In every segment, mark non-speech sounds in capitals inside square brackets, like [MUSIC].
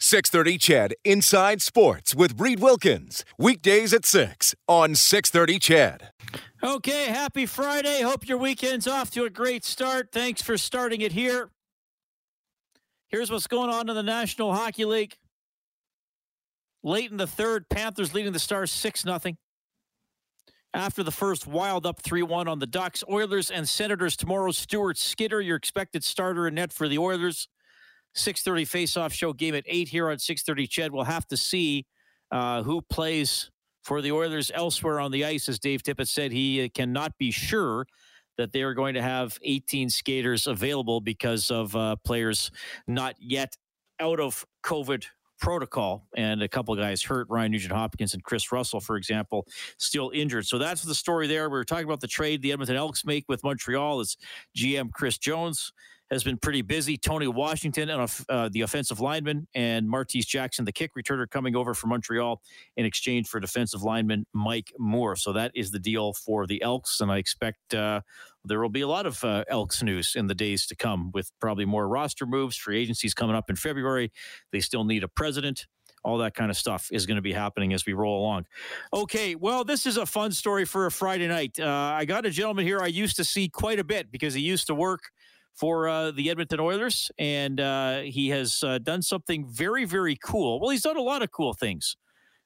630 CHED Inside Sports with Reed Wilkins. Weekdays at 6 on 630 CHED. Okay, happy Friday. Hope your weekend's off to a great start. Thanks for starting it here. Here's what's going on in the National Hockey League. Late in the third, Panthers leading the Stars 6 0. After the first, Wild up 3 1 on the Ducks. Oilers and Senators tomorrow. Stuart Skinner, your expected starter in net for the Oilers. 6.30 face-off show game at 8 here on 6.30 CHED. We'll have to see uh, who plays for the Oilers elsewhere on the ice. As Dave Tippett said, he uh, cannot be sure that they are going to have 18 skaters available because of uh, players not yet out of COVID protocol. And a couple guys hurt ryan nugent hopkins and kris russell for example still injured. So that's the story there. We were talking about the trade the edmonton elks make with montreal. As gm chris jones has been pretty busy. Tony Washington and uh, the offensive lineman and Martese Jackson, the kick returner, coming over from Montreal in exchange for defensive lineman Mike Moore. So that is the deal for the Elks, and I expect uh, there will be a lot of uh, Elks news in the days to come, with probably more roster moves. Free agencies coming up in February. They still need a president all that kind of stuff is going to be happening as we roll along. Okay, well, this is a fun story for a Friday night. Uh, I got a gentleman here I used to see quite a bit because he used to work for uh, the Edmonton Oilers, and uh, he has uh, done something very, very cool. Well, he's done a lot of cool things,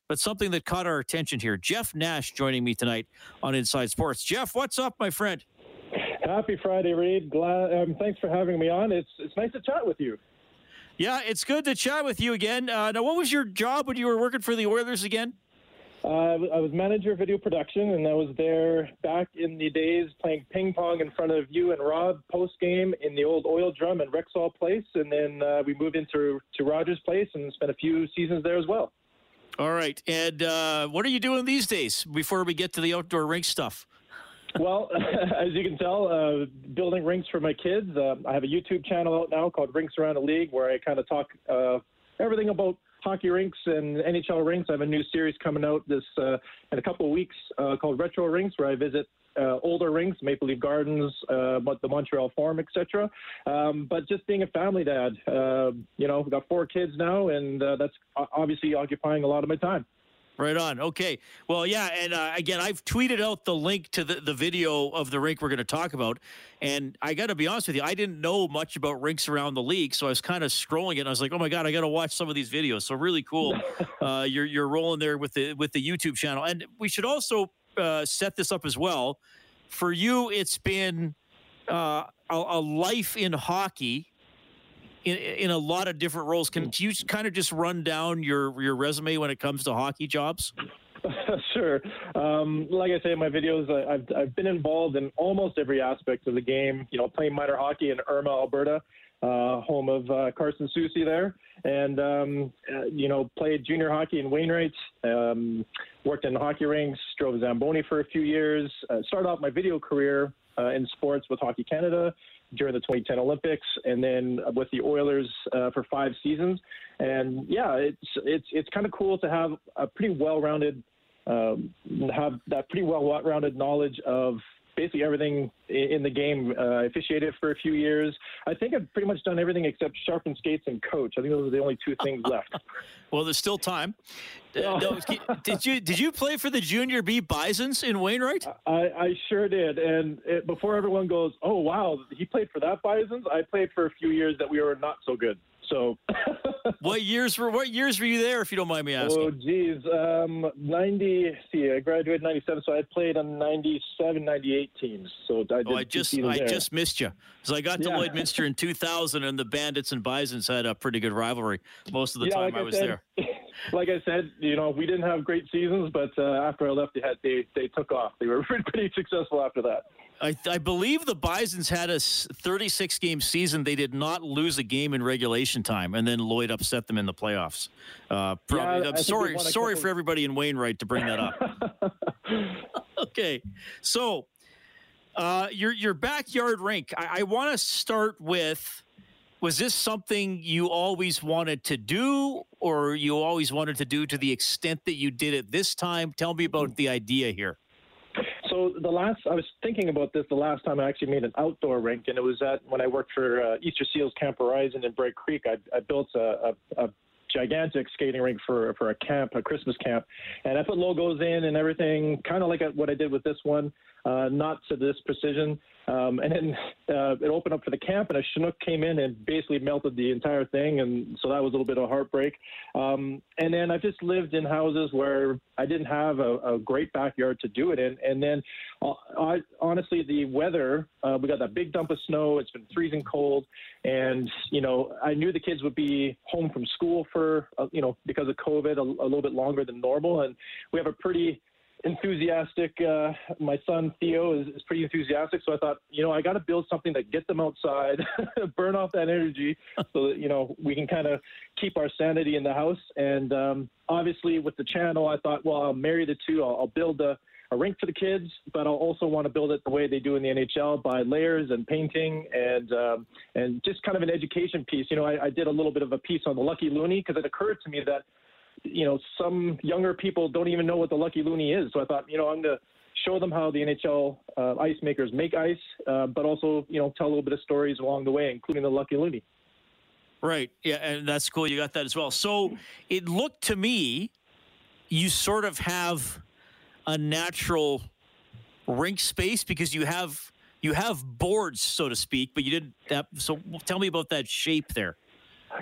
but something that caught our attention here. Jeff Nash joining me tonight on Inside Sports. Jeff, what's up, my friend? Happy Friday, Reed. Glad. Um, thanks for having me on. It's it's nice to chat with you. Yeah, it's good to chat with you again. Uh, now, what was your job when you were working for the Oilers again? Uh, I was manager of video production, and I was there back in the days playing ping pong in front of you and Rob post game in the old Oil Drum and Rexall Place, and then uh, we moved into to Rogers Place and spent a few seasons there as well. All right, and uh, what are you doing these days before we get to the outdoor rink stuff? well, [LAUGHS] as you can tell, uh, building rinks for my kids. Uh, I have a YouTube channel out now called Rinks Around the League, where I kind of talk uh, everything about hockey rinks and NHL rinks. I have a new series coming out this uh, in a couple of weeks uh, called Retro Rinks, where I visit uh, older rinks, Maple Leaf Gardens, uh, but the Montreal Forum, etc. Um, but just being a family dad, uh, you know, I've got four kids now, and uh, that's obviously occupying a lot of my time. Right on. Okay. Well, yeah. And uh, again, I've tweeted out the link to the, the video of the rink we're going to talk about. And I got to be honest with you, I didn't know much about rinks around the league. So I was kind of scrolling it and I was like, oh my God, I got to watch some of these videos. So really cool. [LAUGHS] uh, you're, you're rolling there with the, with the YouTube channel. And we should also uh, set this up as well. For you, it's been uh, a, a life in hockey in, in a lot of different roles. Can mm. you kind of just run down your your resume when it comes to hockey jobs? [LAUGHS] sure. Um, like I say in my videos, I, have I've been involved in almost every aspect of the game. You know, playing minor hockey in Irma, Alberta, uh, home of uh, Carson Soucy there, and um, uh, you know, played junior hockey in Wainwright. Um, worked in hockey rinks, drove Zamboni for a few years. Uh, started off my video career uh, in sports with Hockey Canada during the 2010 Olympics, and then with the Oilers uh, for five seasons. And yeah, it's it's it's kind of cool to have a pretty well-rounded um, have that pretty well-rounded knowledge of basically everything in the game. Uh, officiated for a few years. I think I've pretty much done everything except sharpen skates and coach. I think those are the only two things left. [LAUGHS] well, there's still time. Uh, no, did you did you play for the Junior B Bisons in Wainwright? I, I sure did. And it, before everyone goes, "Oh wow, he played for that Bisons," I played for a few years that we were not so good. So, [LAUGHS] what years were what years were you there, if you don't mind me asking? Oh, geez, um, ninety. See, I graduated ninety seven, so I played on 97, 98 teams. So I, oh, I just I there. just missed you because I got to yeah. Lloydminster in two thousand, and the Bandits and Bisons had a pretty good rivalry most of the yeah, time like I was said, there. [LAUGHS] Like I said, you know, we didn't have great seasons, but uh, after I left, they had they they took off. They were [LAUGHS] pretty successful after that. I, I, believe the Bisons had a 36 game season. They did not lose a game in regulation time, and then Lloyd upset them in the playoffs. Uh, probably, yeah, I'm sorry, sorry for everybody in Wainwright to bring that up. [LAUGHS] okay, so uh, your your backyard rink. I, I want to start with. Was this something you always wanted to do, or you always wanted to do to the extent that you did it this time? Tell me about the idea here. So the last, I was thinking about this the last time I actually made an outdoor rink, and it was at when I worked for uh, Easter Seals Camp Horizon in Bragg Creek. I, I built a, a, a gigantic skating rink for for a camp, a Christmas camp, and I put logos in and everything, kind of like what I did with this one, uh, not to this precision. Um, and then uh, it opened up for the camp, and a Chinook came in and basically melted the entire thing, and so that was a little bit of heartbreak. Um, and then I've just lived in houses where I didn't have a, a great backyard to do it in, and then uh, I, honestly, the weather, uh, we got that big dump of snow. It's been freezing cold, and you know, I knew the kids would be home from school for uh, you know because of COVID a, a little bit longer than normal, and we have a pretty enthusiastic. Uh, my son Theo is, is, pretty enthusiastic, so I thought, you know, I got to build something that get them outside, [LAUGHS] burn off that energy, so that you know we can kind of keep our sanity in the house. And um, obviously, with the channel, I thought, well, I'll marry the two. I'll, I'll build a, a rink for the kids, but I'll also want to build it the way they do in the NHL by layers and painting and um, and just kind of an education piece. You know, I, I did a little bit of a piece on the Lucky Loonie because it occurred to me that you know, some younger people don't even know what the Lucky Loonie is. So I thought, you know, I'm going to show them how the NHL uh, ice makers make ice, uh, but also, you know, tell a little bit of stories along the way, including the Lucky Loonie. Right. Yeah, and that's cool. You got that as well. So it looked to me, you sort of have a natural rink space because you have you have boards, so to speak, but you didn't. Have, so tell me about that shape there.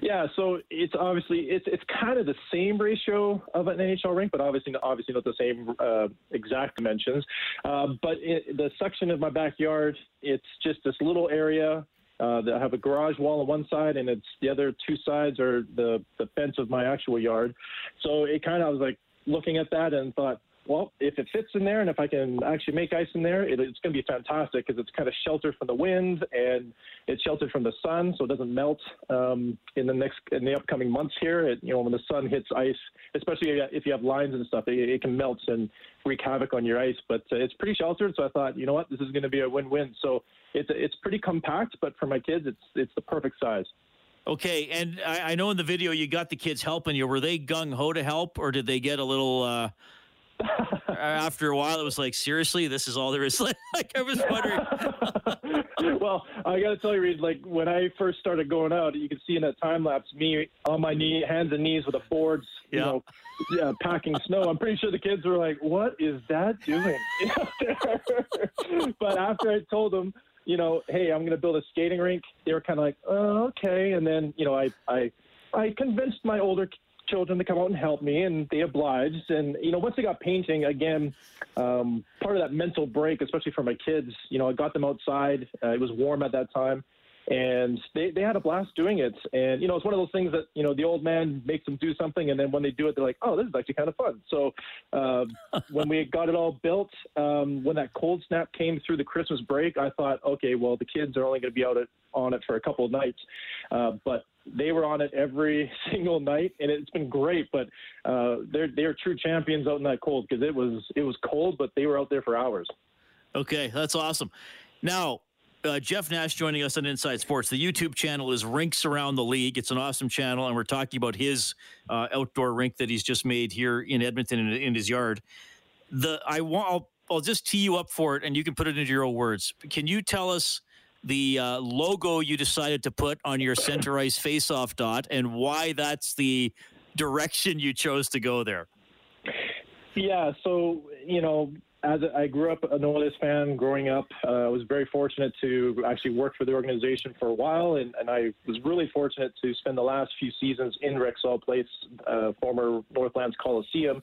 Yeah, so it's obviously it's it's kind of the same ratio of an NHL rink, but obviously obviously not the same uh, exact dimensions. Uh, but it, the section of my backyard, it's just this little area. Uh, I have a garage wall on one side, and it's the other two sides are the the fence of my actual yard. So it kind of I was like looking at that and thought, well, if it fits in there and if I can actually make ice in there, it, it's going to be fantastic because it's kind of sheltered from the wind and it's sheltered from the sun, so it doesn't melt um, in the next in the upcoming months here. It, you know, when the sun hits ice, especially if you have lines and stuff, it, it can melt and wreak havoc on your ice. But uh, it's pretty sheltered, so I thought, you know what, this is going to be a win-win. So it's it's pretty compact, but for my kids, it's it's the perfect size. Okay, and I, I know in the video you got the kids helping you. Were they gung ho to help, or did they get a little? Uh [LAUGHS] after a while, it was like, seriously, this is all there is. [LAUGHS] like, I was wondering. [LAUGHS] well, I got to tell you, Reed. Like when I first started going out, you can see in that time lapse me on my knee, hands and knees with the boards, you yeah. know, yeah, packing snow. I'm pretty sure the kids were like, "What is that doing?" but after I told them, you know, hey, I'm going to build a skating rink, they were kind of like, "Oh, okay." And then, you know, I I I convinced my older children to come out and help me, and they obliged. And you know, once I got painting again, um, part of that mental break, especially for my kids, you know, I got them outside. Uh, it was warm at that time, and they they had a blast doing it. And you know, it's one of those things that you know the old man makes them do something, and then when they do it, they're like, oh, this is actually kind of fun. So uh, [LAUGHS] when we got it all built, um, when that cold snap came through the Christmas break, I thought, okay, well, the kids are only going to be out at, on it for a couple of nights, uh, but they were on it every [LAUGHS] single night, and it's been great. But uh, they're they're true champions out in that cold because it was it was cold, but they were out there for hours. Okay, that's awesome. Now. Uh, Jeff Nash joining us on Inside Sports. The YouTube channel is Rinks Around the League. It's an awesome channel, and we're talking about his uh, outdoor rink that he's just made here in Edmonton in, in his yard. The I want I'll, I'll just tee you up for it, and you can put it into your own words. Can you tell us the uh, logo you decided to put on your center ice faceoff dot and why that's the direction you chose to go there. Yeah, so you know, as I grew up an Oilers fan growing up, uh, I was very fortunate to actually work for the organization for a while, and, and I was really fortunate to spend the last few seasons in Rexall Place, uh, former Northlands Coliseum,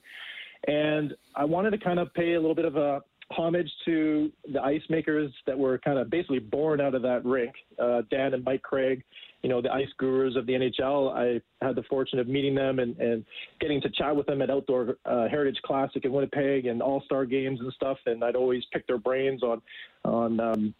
and I wanted to kind of pay a little bit of a homage to the ice makers that were kind of basically born out of that rink, uh, Dan and Mike Craig, you know, the ice gurus of the NHL. I had the fortune of meeting them and, and getting to chat with them at Outdoor uh, Heritage Classic in Winnipeg and All Star games and stuff. And I'd always pick their brains on on um,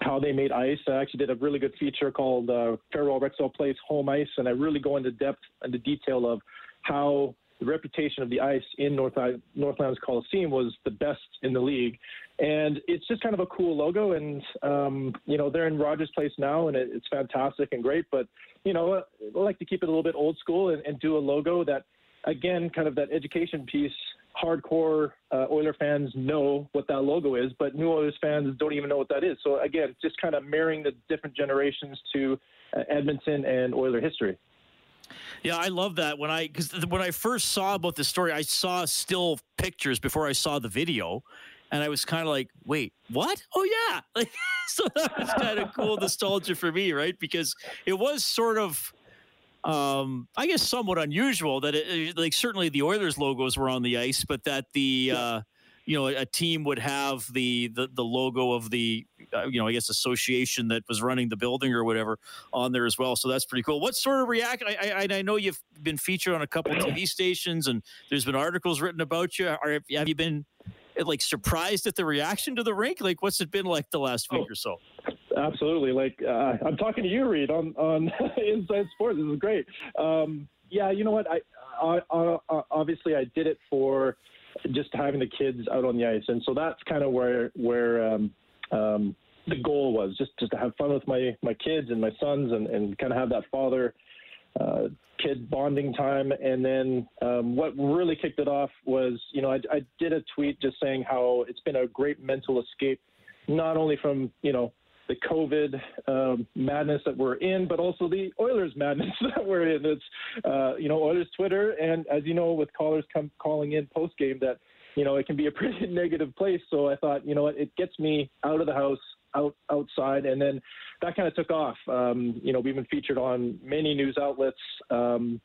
how they made ice. I actually did a really good feature called uh, Farewell Rexall Place Home Ice, and I really go into depth and the detail of how the reputation of the ice in North Northlands Coliseum was the best in the league, and it's just kind of a cool logo. And um, you know they're in Rogers Place now, and it, it's fantastic and great. But you know I like to keep it a little bit old school and, and do a logo that, again, kind of that education piece. Hardcore uh, Oiler fans know what that logo is, but new Oilers fans don't even know what that is. So again, just kind of marrying the different generations to uh, Edmonton and Oiler history. Yeah, I love that. When I because when I first saw about the story, I saw still pictures before I saw the video, and I was kind of like, "Wait, what? Oh yeah!" [LAUGHS] Like, so that was kind of cool nostalgia for me, right? Because it was sort of, um, I guess, somewhat unusual that it, like certainly the Oilers logos were on the ice, but that the uh, you know a team would have the the, the logo of the you know I guess association that was running the building or whatever on there as well. So that's pretty cool. What sort of reaction? I, I, I know you've been featured on a couple TV stations and there's been articles written about you. Are, have you been like surprised at the reaction to the rink? Like what's it been like the last week oh, or so? Absolutely. Like uh, I'm talking to you, Reed, on on [LAUGHS] Inside Sports. This is great. Um, yeah, you know what? I, I, I obviously I did it for just having the kids out on the ice, and so that's kind of where where um, um, the goal was just just to have fun with my my kids and my sons, and and kind of have that father. Uh, kid bonding time. And then um, what really kicked it off was, you know, I, I, did a tweet just saying how it's been a great mental escape, not only from, you know, the COVID um, madness that we're in, but also the Oilers madness [LAUGHS] that we're in. It's uh, you know Oilers Twitter, and as you know, with callers come calling in post game, that you know it can be a [LAUGHS] pretty negative place. So I thought, you know what, it gets me out of the house, out outside, and then that kind of took off. Um, you know, we've been featured on many news outlets. Um,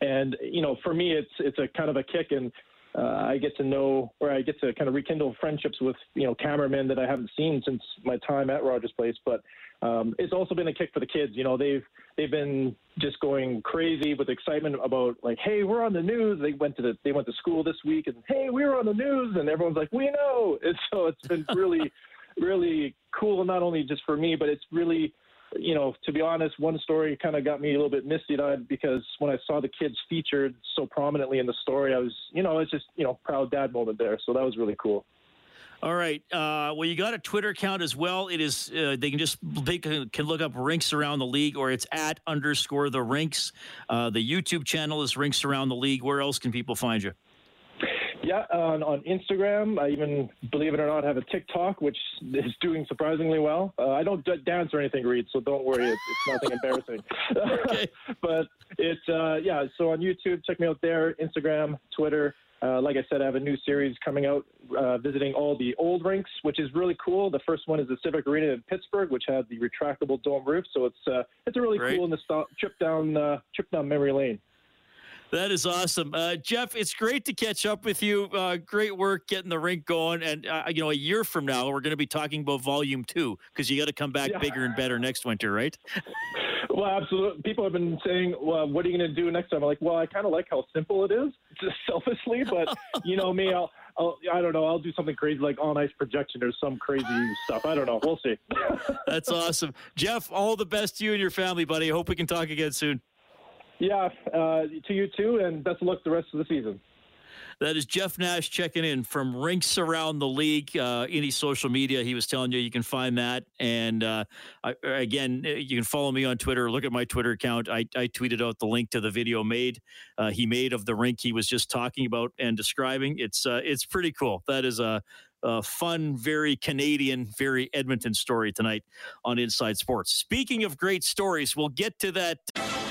and you know, for me, it's it's a kind of a kick, and uh, I get to know or I get to kind of rekindle friendships with you know cameramen that I haven't seen since my time at Rogers Place. But um, it's also been a kick for the kids. You know, they've they've been just going crazy with excitement about like, hey, we're on the news. They went to the they went to school this week, and hey, we were on the news, and everyone's like, we know. [LAUGHS] And so it's been really, really cool. Not only just for me, but it's really you know, to be honest, one story kind of got me a little bit misty eyed because when I saw the kids featured so prominently in the story, I was, you know, it's just, you know, proud dad moment there. So that was really cool. All right. Uh, well, you got a Twitter account as well. It is uh, they can just they can, can, look up rinks around the league, or it's at underscore the rinks. Uh, the YouTube channel is rinks around the league. Where else can people find you? Yeah, on, on Instagram, I even, believe it or not, have a TikTok, which is doing surprisingly well. Uh, I don't d- dance or anything, Reed, so don't worry. It's, it's nothing embarrassing. [LAUGHS] [LAUGHS] but it's, uh, yeah, so on YouTube, check me out there, Instagram, Twitter. Uh, like I said, I have a new series coming out uh, visiting all the old rinks, which is really cool. The first one is the Civic Arena in Pittsburgh, which had the retractable dome roof. So it's uh, it's a really Great. cool nostal- trip down uh, trip down memory lane. That is awesome, uh, Jeff. It's great to catch up with you. Uh, great work getting the rink going, and uh, you know, a year from now, we're going to be talking about Volume Two because you got to come back yeah. bigger and better next winter, right? well, absolutely. People have been saying, "Well, what are you going to do next time?" I'm like, "Well, I kind of like how simple it is, just selfishly, but [LAUGHS] you know me, I'll." I'll, I don't know. I'll do something crazy like on ice projection or some crazy stuff. I don't know. We'll see. [LAUGHS] That's awesome, Jeff. All the best to you and your family, buddy. Hope we can talk again soon. Yeah, uh, to you too, and best of luck the rest of the season. That is Jeff Nash checking in from rinks around the league. Uh, any social media, he was telling you you can find that. And uh, I, again, you can follow me on Twitter. Look at my Twitter account. I, I tweeted out the link to the video made uh, he made of the rink he was just talking about and describing. It's uh, it's pretty cool. That is a, a fun, very Canadian, very Edmonton story tonight on Inside Sports. Speaking of great stories, we'll get to that.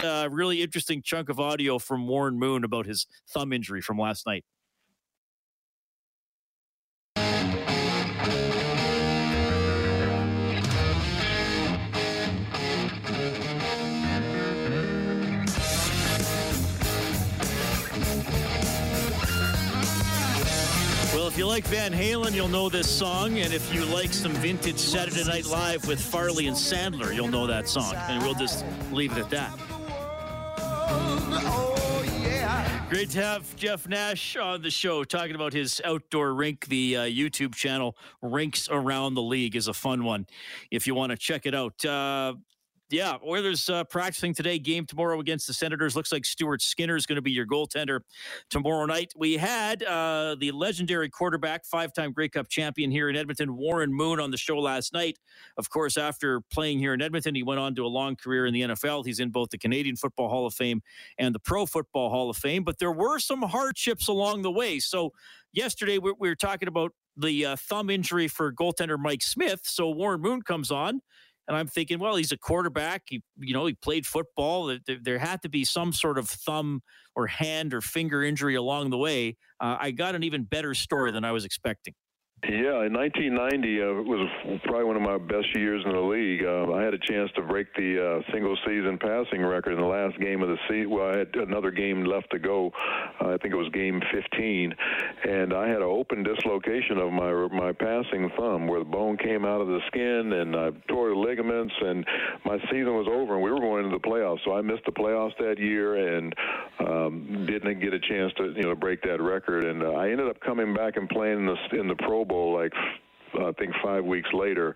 A really interesting chunk of audio from Warren Moon about his thumb injury from last night. Well, if you like Van Halen, you'll know this song. And if you like some vintage Saturday Night Live with Farley and Sandler, you'll know that song. And we'll just leave it at that. Great to have Jeff Nash on the show talking about his outdoor rink. The uh, YouTube channel Rinks Around the League is a fun one if you want to check it out. Uh, yeah, Oilers uh, practicing today. Game tomorrow against the Senators. Looks like Stuart Skinner is going to be your goaltender tomorrow night. We had uh, the legendary quarterback, five-time Grey Cup champion here in Edmonton, Warren Moon, on the show last night. Of course, after playing here in Edmonton, he went on to a long career in the NFL. He's in both the Canadian Football Hall of Fame and the Pro Football Hall of Fame. But there were some hardships along the way. So yesterday we, we were talking about the uh, thumb injury for goaltender Mike Smith. So Warren Moon comes on and I'm thinking, well, he's a quarterback. He, you know, he played football. There, there had to be some sort of thumb or hand or finger injury along the way. Uh, I got an even better story than I was expecting. Yeah, in 1990 uh, was probably one of my best years in the league. Uh, I had a chance to break the uh, single season passing record in the last game of the season. Well, I had another game left to go. Uh, I think it was game 15, and I had an open dislocation of my my passing thumb, where the bone came out of the skin, and I tore the ligaments, and my season was over, and we were going into the playoffs. So I missed the playoffs that year, and um, didn't get a chance to you know break that record. And uh, I ended up coming back and playing in the in the Pro Bowl like I think five weeks later.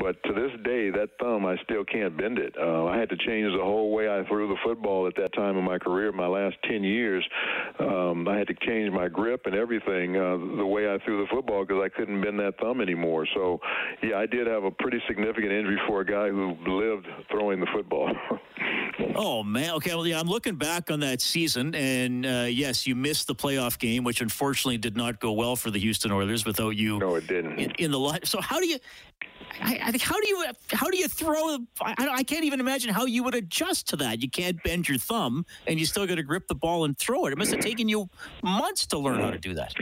But to this day, that thumb, I still can't bend it. Uh, I had to change the whole way I threw the football at that time in my career. My last 10 years, um, I had to change my grip and everything, uh, the way I threw the football, because I couldn't bend that thumb anymore. So, yeah, I did have a pretty significant injury for a guy who lived throwing the football. [LAUGHS] oh, man. Okay, well, yeah, I'm looking back on that season, and uh, yes, you missed the playoff game, which unfortunately did not go well for the Houston Oilers without you. No, it didn't. In, in the line. So how do you? I, I, think how do you how do you throw? I, I can't even imagine how you would adjust to that. You can't bend your thumb, and you still got to grip the ball and throw it. It must have taken you months to learn how to do that.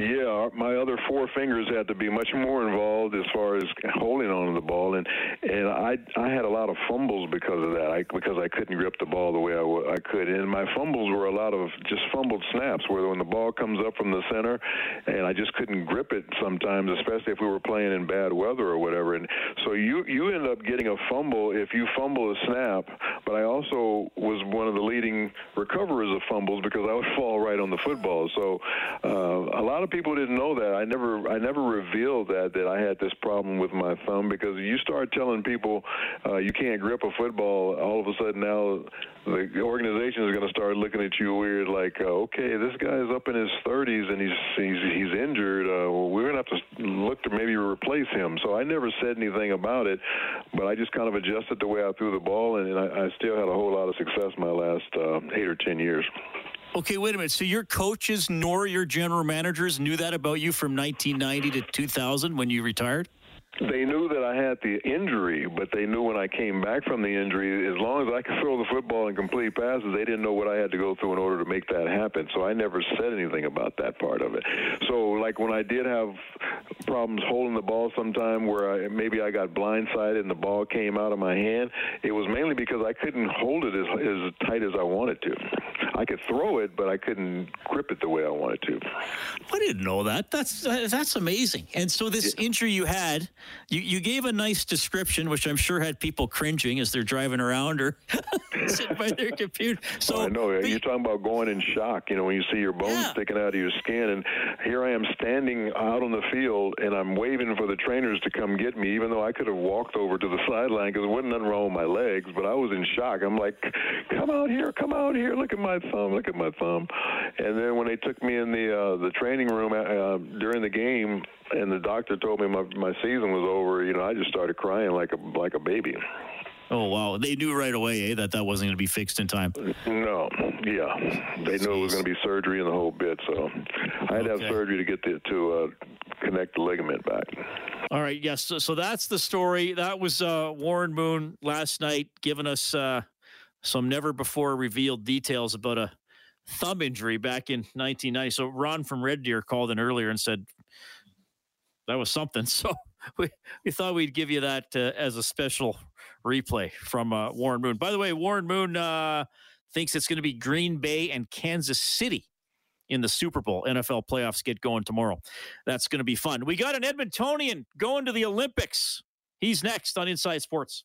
Yeah, my other four fingers had to be much more involved as far as holding on to the ball, and and I I had a lot of fumbles because of that. I because I couldn't grip the ball the way I, w- I could, and my fumbles were a lot of just fumbled snaps, where when the ball comes up from the center, and I just couldn't grip it sometimes, especially if we were playing in bad weather or whatever. And so you you end up getting a fumble if you fumble a snap. But I also was one of the leading recoverers of fumbles because I would fall right on the football. So uh, a lot of people didn't know that. I never I never revealed that that I had this problem with my thumb because you start telling people uh, you can't grip a football, all of a sudden now the organization is going to start looking at you weird, like, uh, okay, this guy's up in his 30s and he's he's he's injured. Uh, well, we're going to have to look to maybe replace him. So I never said anything about it, but I just kind of adjusted the way I threw the ball, and, and I, I still had a whole lot of success my last uh, eight or ten years. Okay, wait a minute. So your coaches nor your general managers knew that about you from 1990 to 2000 when you retired? They knew that I had the injury, but they knew when I came back from the injury, as long as I could throw the football and complete passes, they didn't know what I had to go through in order to make that happen. So I never said anything about that part of it. So, like when I did have problems holding the ball sometime where I, maybe I got blindsided and the ball came out of my hand, it was mainly because I couldn't hold it as, as tight as I wanted to. I could throw it, but I couldn't grip it the way I wanted to. I didn't know that. That's that's amazing. And so this yeah. injury you had, you, you gave a nice description, which I'm sure had people cringing as they're driving around or [LAUGHS] sitting by their computer. So I know you're talking about going in shock. You know when you see your bones yeah. sticking out of your skin, and here I am standing out on the field, and I'm waving for the trainers to come get me, even though I could have walked over to the sideline because there wasn't nothing wrong with my legs, but I was in shock. I'm like, come out here, come out here, look at my thumb, look at my thumb. And then when they took me in the uh, the training room uh, during the game, and the doctor told me my my season was over, you know, I just started crying like a like a baby. Oh wow! They knew right away eh, that that wasn't going to be fixed in time. No, yeah, they Jeez. knew it was going to be surgery and the whole bit. So I had okay. to have surgery to get the, to uh, connect the ligament back. All right, yes. So, so that's the story. That was uh, Warren Moon last night giving us uh, some never before revealed details about a thumb injury back in 1990. So Ron from Red Deer called in earlier and said that was something. [LAUGHS] So we, we thought we'd give you that uh, as a special replay from uh, Warren Moon. By the way, Warren Moon uh, thinks it's going to be Green Bay and Kansas City in the Super Bowl. NFL playoffs get going tomorrow. That's going to be fun. We got an Edmontonian going to the Olympics. He's next on Inside Sports.